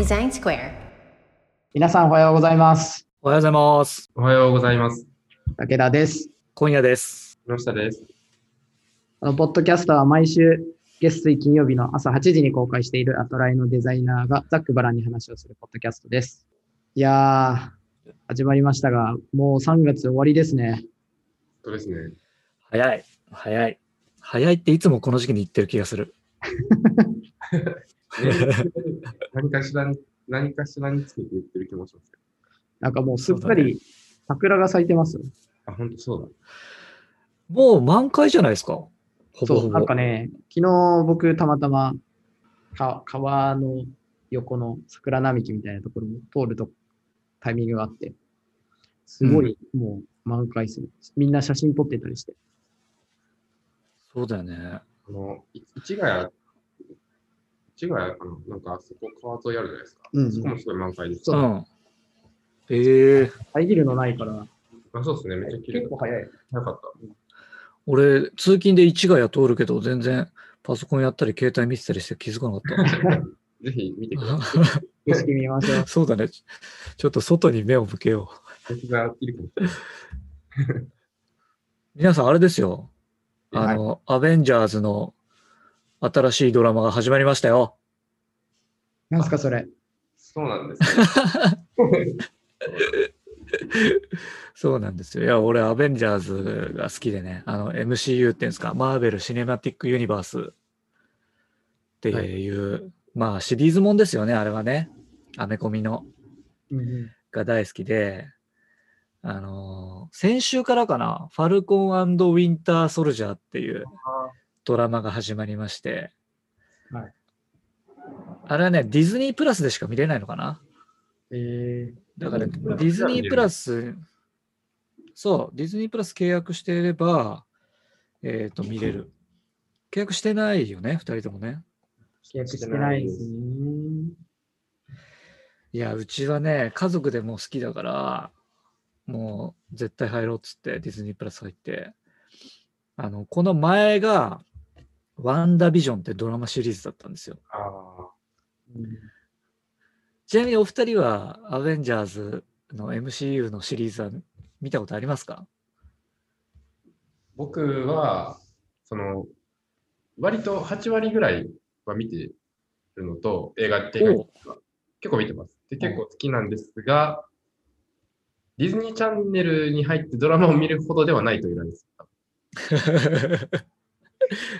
Design Square. 皆さんおはようございます。おはようございます。おはようございます。武田です。今夜です。木下です。このポッドキャストは毎週月水金曜日の朝8時に公開しているアトライのデザイナーがざっくばらんに話をするポッドキャストです。いやー、始まりましたが、もう3月終わりですね。そうですね。早い。早い。早いっていつもこの時期に言ってる気がする。何かしらに、何かしらにつけて言ってる気もしますけど。なんかもうすっかり桜が咲いてます。あ、本当そうだ。もう満開じゃないですか？ほぼそう、ほぼ。なんかね、昨日僕たまたまか川の横の桜並木みたいなところを通るとタイミングがあって、すごいもう満開する。みんな写真撮ってたりして。そうだよね。あの、い市ヶ谷、市ヶ谷かななんかあそこ川沿いあるじゃないですか。うんうんそこもすごい満開です。そううん。ええ遮るのないから、あ、そうですね。めっちゃ綺麗。結構早い。早かった。俺、通勤で市ヶ谷通るけど、全然パソコンやったり携帯見てたりして気づかなかっ ぜひ見てください。た。景色見ましょう。そうだね。ちちょっと外に目を向けよう。皆さん、あれですよ。あの、アベンジャーズの新しいドラマが始まりましたよ。なんすかそれ。そうなんですね。そうなんですよ。いや、俺、アベンジャーズが好きでね、あの、MCU っていうんですか、マーベル・シネマティック・ユニバースっていう、まあ、シリーズもんですよね、あれはね。アメコミのうんが大好きで、あのー先週からかな、ファルコンウィンター・ソルジャーっていうドラマが始まりまして、はいあれはね、ディズニープラスでしか見れないのかなえだから、デうんィズニープラス、そう、ディズニープラス契約していれば、えっ、と、見れる。契約してないよね、二人ともね。ー、契約してないですね。いや、うちはね、家族でも好きだから、もう絶対入ろうっつって、ディズニープラス入って、あの、この前が、ワンダービジョンってドラマシリーズだったんですよ。ああ。ちなみにお二人は、アベンジャーズの MCU のシリーズは見たことありますか？僕は、その、割と8割ぐらいは見てるのと、映画、映画おう結構見てます。で、結構好きなんですが、ディズニーチャンネルに入ってドラマを見るほどではないというぐらいです。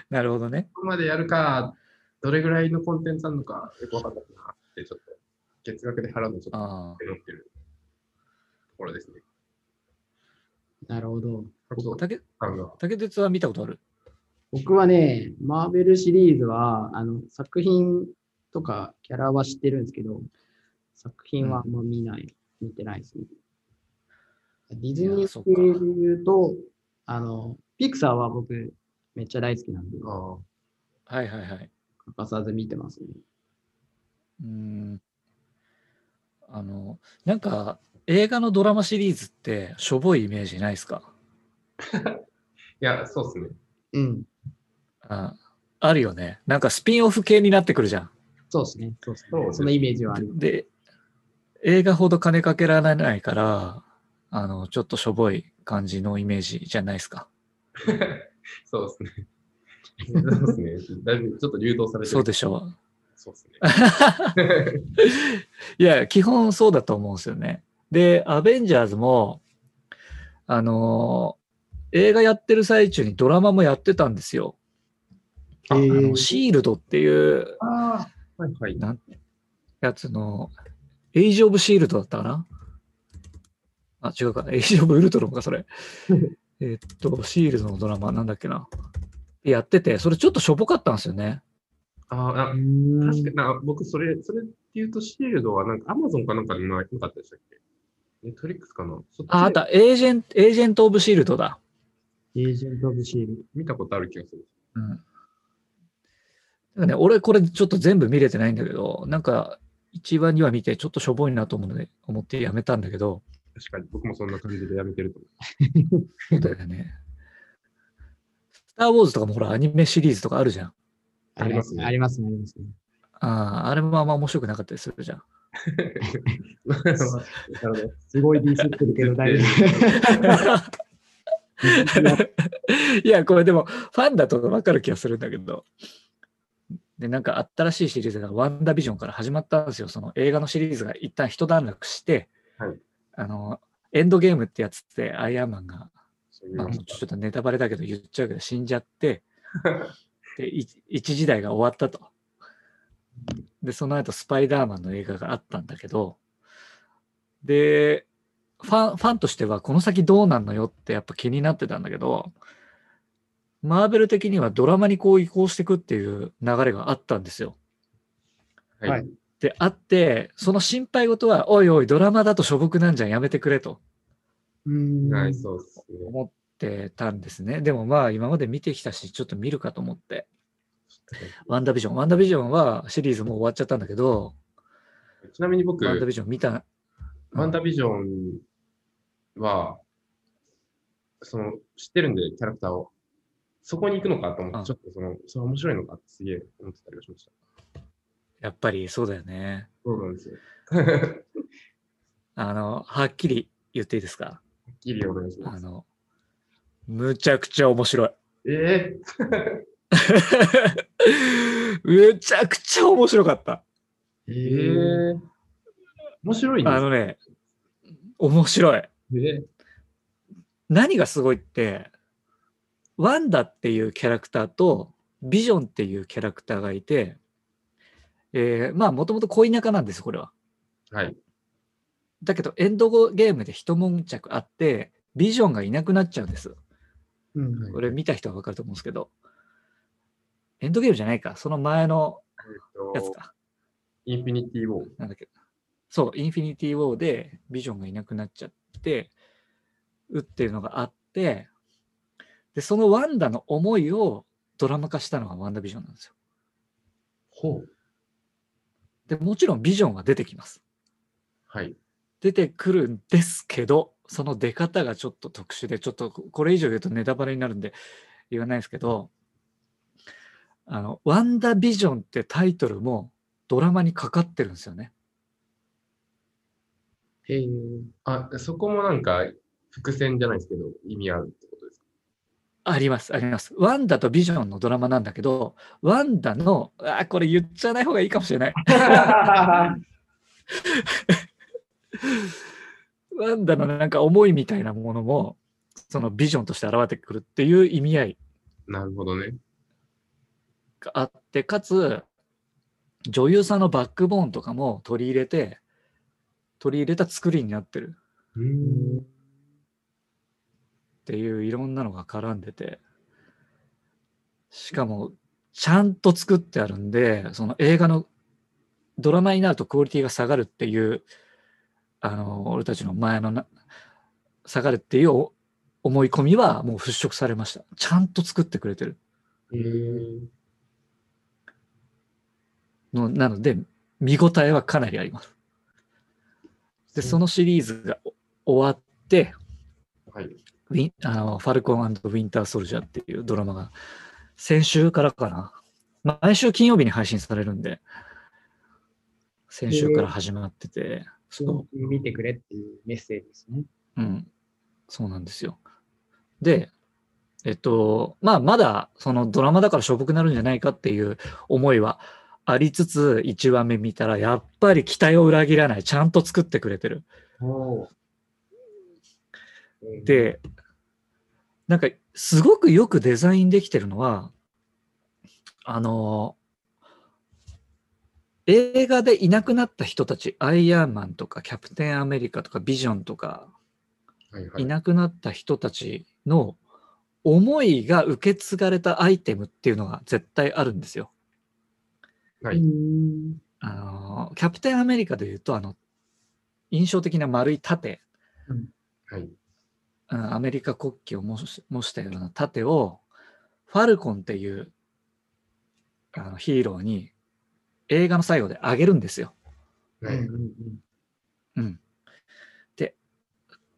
なるほどね。ここまでやるか、どれぐらいのコンテンツなのか、よくわかんないなって、ちょっと、月額で払うのちょっとああ思ってるところですね。なるほど。竹竹鉄は見たことある？僕はね、マーベルシリーズは、あの、作品とかキャラは知ってるんですけど、作品はあんま見ない、見てないですね。ディズニー系で言うと、あの、ピクサーは僕めっちゃ大好きなんで、あはいはいはい。欠かさず見てますね。うーん。あの、なんか、映画のドラマシリーズって、しょぼいイメージないですか？いや、そうですね。うん。ああるよね。なんかスピンオフ系になってくるじゃん。そうですね。そうですね。そのイメージはあります。で、映画ほど金かけられないから、あの、ちょっとしょぼい感じのイメージじゃないですか？そうですね。そうですね。だいぶちょっと流動されてる。そうでしょう。そうですね。いや、基本そうだと思うんですよね。で、アベンジャーズも、あのー映画やってる最中にドラマもやってたんですよ。あのシールドっていうはいはい。なんやつの、エイジ・オブ・シールドだったかな？あ、違うか。エイジ・オブ・ウルトロンか、それ。えっと、シールドのドラマなんだっけな。やってて、それちょっとしょぼかったんですよね。ああ、うーん確かにな、僕、それ、それって言うと、シールドはなんか、アマゾンかなんかでななかったでしたっけ？ネットフリックスかな？あ、あった、エージェント、エージェント・オブ・シールドだ。エージェント・オブ・シール。見たことある気がする。うん。だからね、俺これちょっと全部見れてないんだけど、なんか、1話2話見てちょっとしょぼいなと思うので、思ってやめたんだけど、確かに、僕もそんな感じでやめてると思 そうだよね。スター・ウォーズとかもほら、アニメシリーズとかあるじゃん。ありますねありますね、ありますね。あーあれもあんま面白くなかったりするじゃん。すごいディスってるけど大丈 いや、これでも、ファンだと分かる気がするんだけど。で、なんか新しいシリーズがワンダービジョンから始まったんですよ。その映画のシリーズが一旦一段落して、はいあの、エンドゲームってやつってアイアンマンが、そういうまあ、ちょっとネタバレだけど言っちゃうけど死んじゃって、で、い一時代が終わったと。で、その後スパイダーマンの映画があったんだけど、で、ファン、ファンとしてはこの先どうなんのよってやっぱ気になってたんだけど、マーベル的にはドラマにこう移行していくっていう流れがあったんですよ。ははいい。で、あって、その心配事は、おいおい、ドラマだとしょぼくなんじゃん、やめてくれと。はい、そうですね。思ってたんですね。でもまあ、今まで見てきたし、ちょっと見るかと思って。ワンダービジョン。ワンダービジョンはシリーズもう終わっちゃったんだけど、ちなみに僕、ワンダービジョン見た。ワンダービジョンは、その、知ってるんで、キャラクターを。そこに行くのかと思あって、ちょっとその、それ面白いのかってすげえ思ってたりはしました。やっぱりそうだよね。そうなんですよ。あの、はっきり言っていいですか？きりお願いします。あの、むちゃくちゃ面白い。え むちゃくちゃ面白かった。ー、えー、面白いんですかあのね、面白い。えー？何がすごいって、ワンダっていうキャラクターとビジョンっていうキャラクターがいて、えーまあもともと恋仲なんです、これは。はい。だけどエンドゲームで一悶着あって、ビジョンがいなくなっちゃうんです。うん。これ見た人はわかると思うんですけど、エンドゲームじゃないか、その前のえっと、やつか。インフィニティ・ウォー。なんだっけ。そう、インフィニティ・ウォーでビジョンがいなくなっちゃって、うっていうのがあって、で、そのワンダの思いをドラマ化したのがワンダービジョンなんですよ。ほう。で、もちろんビジョンは出てきます。はい。出てくるんですけど、その出方がちょっと特殊で、ちょっとこれ以上言うとネタバレになるんで言わないですけど、あの、ワンダービジョンってタイトルもドラマにかかってるんですよね。へえ。あ、そこもなんか、伏線じゃないですけど、意味あるってことですか？あります、あります。ワンダとビジョンのドラマなんだけど、ワンダの、あ、これ言っちゃない方がいいかもしれない。ワンダのなんか思いみたいなものも、そのビジョンとして現れてくるっていう意味合いなるほどね。があって、かつ、女優さんのバックボーンとかも取り入れて、取り入れた作りになってる。っていういろんなのが絡んでて、しかも、ちゃんと作ってあるんで、その映画のドラマになるとクオリティが下がるっていう、あの、俺たちの前のな、下がるっていうお思い込みはもう払拭されました。ちゃんと作ってくれてるえー、の、なので、見応えはかなりあります。で、そのシリーズがお終わって、はい。ウィンあのファルコンウィンター・ソルジャーっていうドラマが先週からかな。毎週金曜日に配信されるんで、先週から始まってて、そ見てくれっていうメッセージですね。う、うん、そうなんですよ。で、えっと、まあ、まだそのドラマだからしょぼくなるんじゃないかっていう思いはありつつ、1話目見たら、やっぱり期待を裏切らない、ちゃんと作ってくれてる。おで、なんか、すごくよくデザインできてるのは、あの、映画でいなくなった人たち、アイアンマンとかキャプテンアメリカとかビジョンとか、はいはいいなくなった人たちの思いが受け継がれたアイテムっていうのが絶対あるんですよ。はうい。ん。あの、キャプテンアメリカで言うと、あの、印象的な丸い盾、はい。うんアメリカ国旗を模し模したような盾を、ファルコンっていうあのヒーローに映画の最後であげるんですよ。はい。うん。で、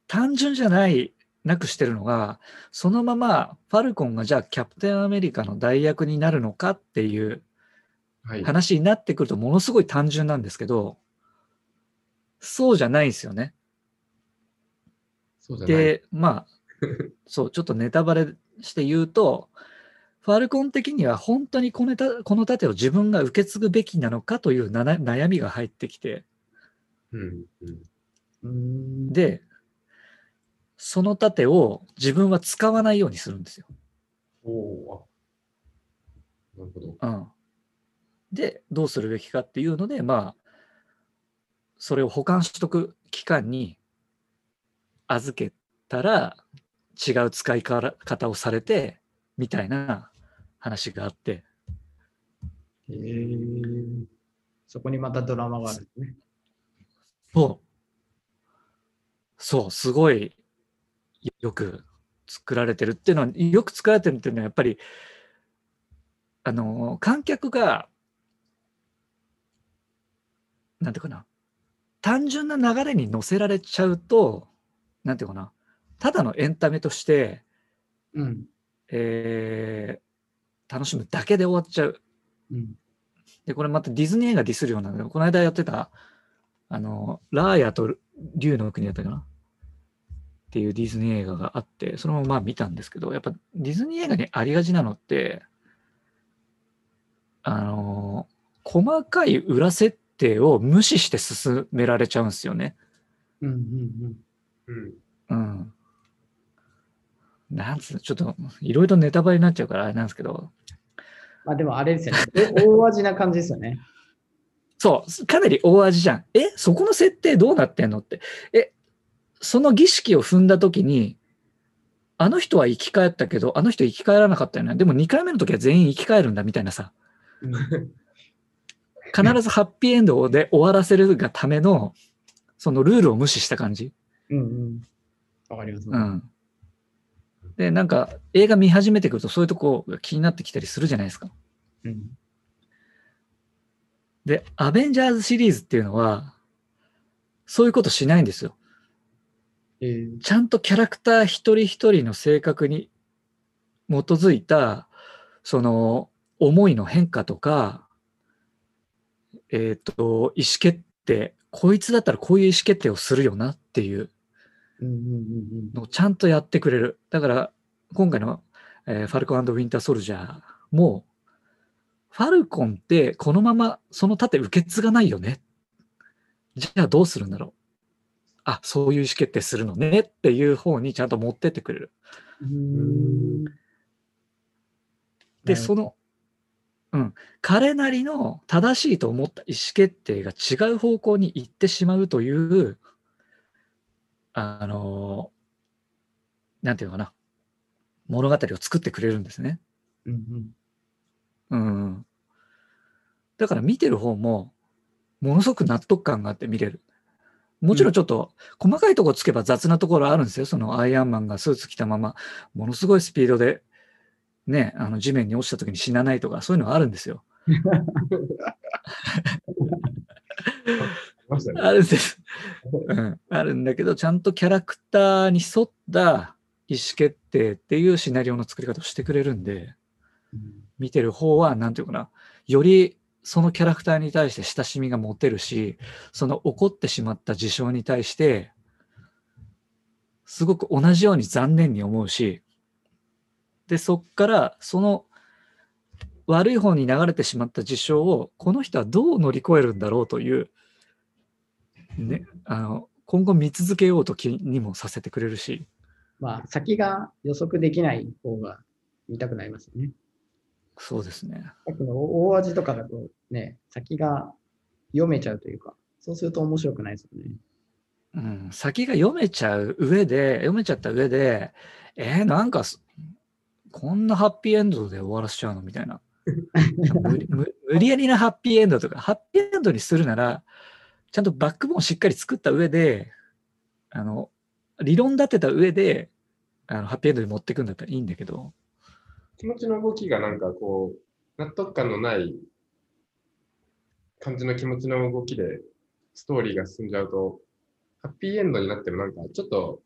単純じゃない、なくしてるのが、そのままファルコンがじゃあキャプテンアメリカの代役になるのかっていうはい。話になってくるとものすごい単純なんですけど、そうじゃないんですよね。そうじゃない。で、まあ、そう、ちょっとネタバレして言うと、ファルコン的には本当にこのたこの盾を自分が受け継ぐべきなのかという悩みが入ってきて、うん。うん。で、その盾を自分は使わないようにするんですよ。おなるほど。うん。で、どうするべきかっていうので、まあ、それを保管しとく期間に預けたら違う使い方をされて、みたいな話があって、へーそこにまたドラマがあるんですね。そう。そう、すごいよく作られてるっていうのは、よく作られてるっていうのは、やっぱり、あの、観客が、なんていうかな、単純な流れに乗せられちゃうと、なんていうかな、ただのエンタメとして、うん。えー楽しむだけで終わっちゃう。うん。で、これまたディズニー映画ディスるようなので、この間やってた、あの、ラーヤと竜の国だったかな？っていうディズニー映画があって、それもまあ見たんですけど、やっぱディズニー映画にありがちなのって、あの、細かい裏設定を無視して進められちゃうんですよね。うん。うん。うん。うん。なんつうの、ちょっといろいろネタバレになっちゃうからあれなんですけど、まあでもあれですよね。お大味な感じですよね。そう、かなり大味じゃん。え、そこの設定どうなってんのって。え、その儀式を踏んだ時に、あの人は生き返ったけど、あの人生き返らなかったよね。でも2回目の時は全員生き返るんだみたいなさ。うん必ずハッピーエンドで終わらせるがための、そのルールを無視した感じ。うんうん。わかります。うん。で、なんか映画見始めてくるとそういうとこが気になってきたりするじゃないですか。うん。で、アベンジャーズシリーズっていうのは、そういうことしないんですよ。えーちゃんとキャラクター一人一人の性格に基づいた、その思いの変化とか、えっ、と、意思決定、こいつだったらこういう意思決定をするよなっていうのをちゃんとやってくれる。だから、今回の、えーファルコンウィンターソルジャーも、ファルコンってこのままその盾受け継がないよね。じゃあどうするんだろう。あ、そういう意思決定するのねっていう方にちゃんと持ってってくれる。うん。で、その、うん、彼なりの正しいと思った意思決定が違う方向に行ってしまうという、あの、なんていうのかな、物語を作ってくれるんですね。うんうん。うん。だから見てる方も、ものすごく納得感があって見れる。もちろんちょっと細かいところつけば雑なところあるんですよ。そのアイアンマンがスーツ着たまま、ものすごいスピードで、ね、あの地面に落ちた時に死なないとか、そういうのはあるんですよ。あるんです。うん。あるんだけど、ちゃんとキャラクターに沿った意思決定っていうシナリオの作り方をしてくれるんで、見てる方は、なんていうかな、よりそのキャラクターに対して親しみが持てるし、その起こってしまった事象に対して、すごく同じように残念に思うし、で、そっから、その悪い方に流れてしまった事象を、この人はどう乗り越えるんだろうという、ね、あの、今後見続けようと気にもさせてくれるし、まあ、先が予測できない方が見たくなりますよね。そうですね。さっきの大味とかだとね、先が読めちゃうというか、そうすると面白くないですよね。うん、先が読めちゃう上で、読めちゃった上で、えーなんかす、こんなハッピーエンドで終わらせちゃうのみたいな。無理無無理やりなハッピーエンドとか、ハッピーエンドにするなら、ちゃんとバックボーンしっかり作った上で、あの、理論立てた上で、あのハッピーエンドに持っていくんだったらいいんだけど、気持ちの動きがなんかこう、納得感のない感じの気持ちの動きでストーリーが進んじゃうと、ハッピーエンドになってもなんかちょっと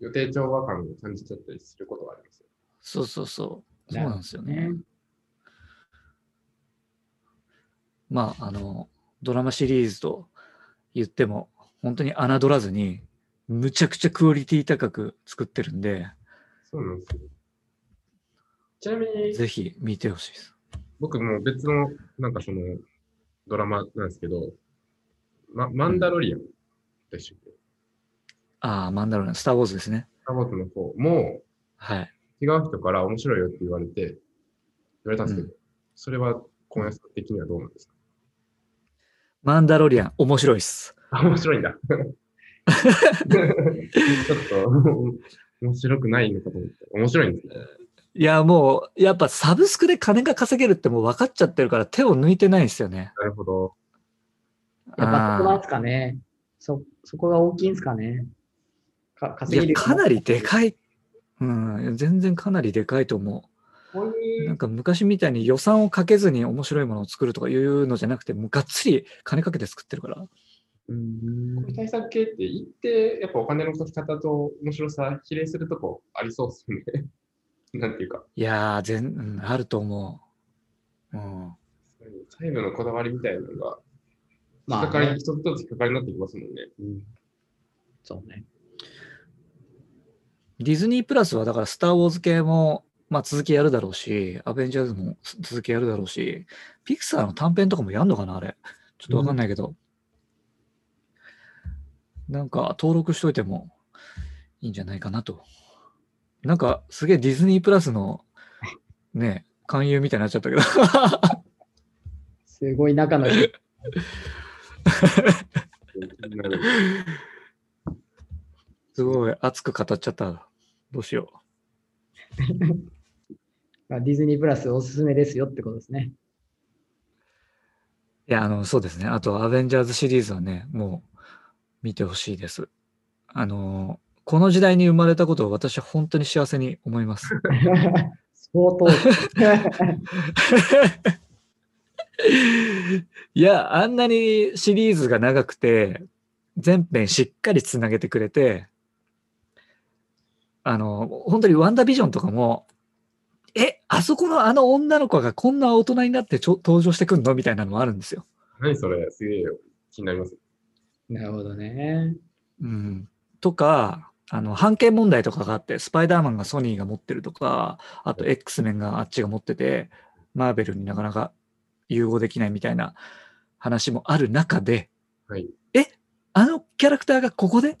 予定調和感を感じちゃったりすることがありますよ。そうそうそう。そうなんですよね。まあ、あの、ドラマシリーズと言っても、本当に侮らずに、むちゃくちゃクオリティ高く作ってるんで、そうなんですよ。ちなみに、ぜひ見てほしいです。僕も別の、なんかその、ドラマなんですけど、ま、マンダロリアンでしたっけ？ああ、マンダロリアン、スター・ウォーズですね。スター・ウォーズの方もはい。違う人から面白いよって言われて、言われたんですけど、うそれは小林さん的にはどうなんですか？マンダロリアン、面白いっす。あ、面白いんだ。ちょっと、面白くないのかと思って。面白いんですね。いや、もう、やっぱサブスクで金が稼げるってもう分かっちゃってるから手を抜いてないんですよね。なるほど。やっぱそこなんあですかね。そ、そこが大きいんですかね。かーい稼ぎや、かなりでい。かい。うん、全然かなりでかいと思う、なんか昔みたいに予算をかけずに面白いものを作るとかいうのじゃなくて、もうがっつり金かけて作ってるから。うん対策系って一定、やっぱお金のかけ方と面白さ比例するとこありそうですよね。なんていうか、いやー、全、うん、あると思う。うん。細部のこだわりみたいなのが、まあ引っかかり、ね一つ一つ引っかかりになってきますもんね。うんそうね。ディズニープラスはだからスター・ウォーズ系も、まあ、続きやるだろうし、アベンジャーズも続きやるだろうし、ピクサーの短編とかもやんのかなあれ。ちょっとわかんないけど。なんか登録しといてもいいんじゃないかなと。なんかすげえディズニープラスのね、勧誘みたいになっちゃったけど。すごい仲のいい。すごい熱く語っちゃった。どうしよまあ ディズニープラスおすすめですよってことですね。う。いや、あの、そうですね。あと、アベンジャーズシリーズはね、もう見てほしいです。あの、この時代に生まれたことを私は本当に幸せに思います。相当。いや、あんなにシリーズが長くて、全編しっかりつなげてくれて、あの、本当にワンダービジョンとかも、え、あそこのあの女の子がこんな大人になってちょ登場してくんの？みたいなのもあるんですよ。何それ？すげえ気になります。なるほどね。うん。とか、あの、判権問題とかがあって、スパイダーマンがソニーが持ってるとか、あと X メンがあっちが持ってて、マーベルになかなか融合できないみたいな話もある中で、はい。あのキャラクターがここで？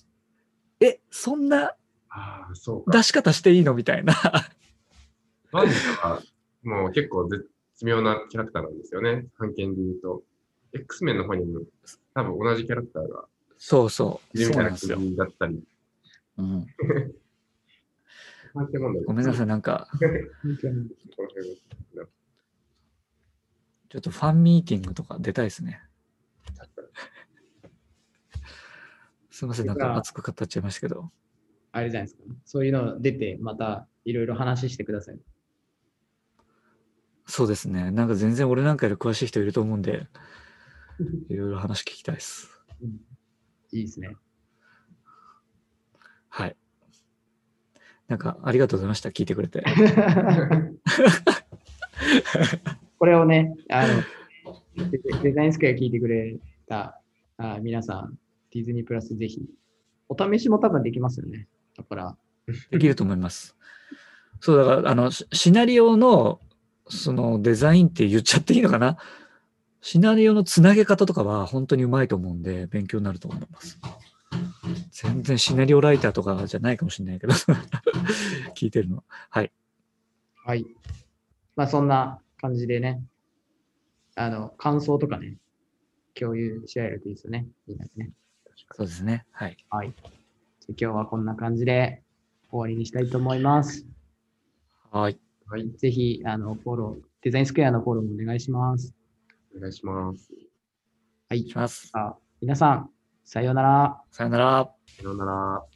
え、そんなああ、そうか。出し方していいの？みたいな。ワンダはもう結構絶妙なキャラクターなんですよね。判権で言うと。X メンの方にも多分同じキャラクターがそうそう。いるみたいなそうなんですよ。感じだったり。うん、ごめんなさい、い。なんか、ちょっとファンミーティングとか出たいですね。すみません、なんか熱く語っちゃいましたけど。あれじゃないですか？そういうの出て、またいろいろ話してください。そうですね。なんか全然俺なんかより詳しい人いると思うんで、いろいろ話聞きたいです。うんいいですね。はい。なんかありがとうございました。聞いてくれて。これをね、あの、デデザインスクエア聞いてくれたあ皆さん、ディズニープラスぜひ、お試しも多分できますよね。だから、できると思います。そう、だから、あの、シシナリオの、そのデザインって言っちゃっていいのかな？シナリオのつなげ方とかは本当にうまいと思うんで、勉強になると思います。全然シナリオライターとかじゃないかもしれないけど、聞いてるのは。はい。はい。まあそんな感じでね、あの、感想とかね、共有し合えるといいですよね。みんなでね。そうですね。はい。はい。じゃあ今日はこんな感じで終わりにしたいと思います。はい。はい。ぜひ、あの、フォロー、デザインスクエアのフォローもお願いします。お願いします。はいし。ます。あ皆さん、さようなら。さよなら。さようなら。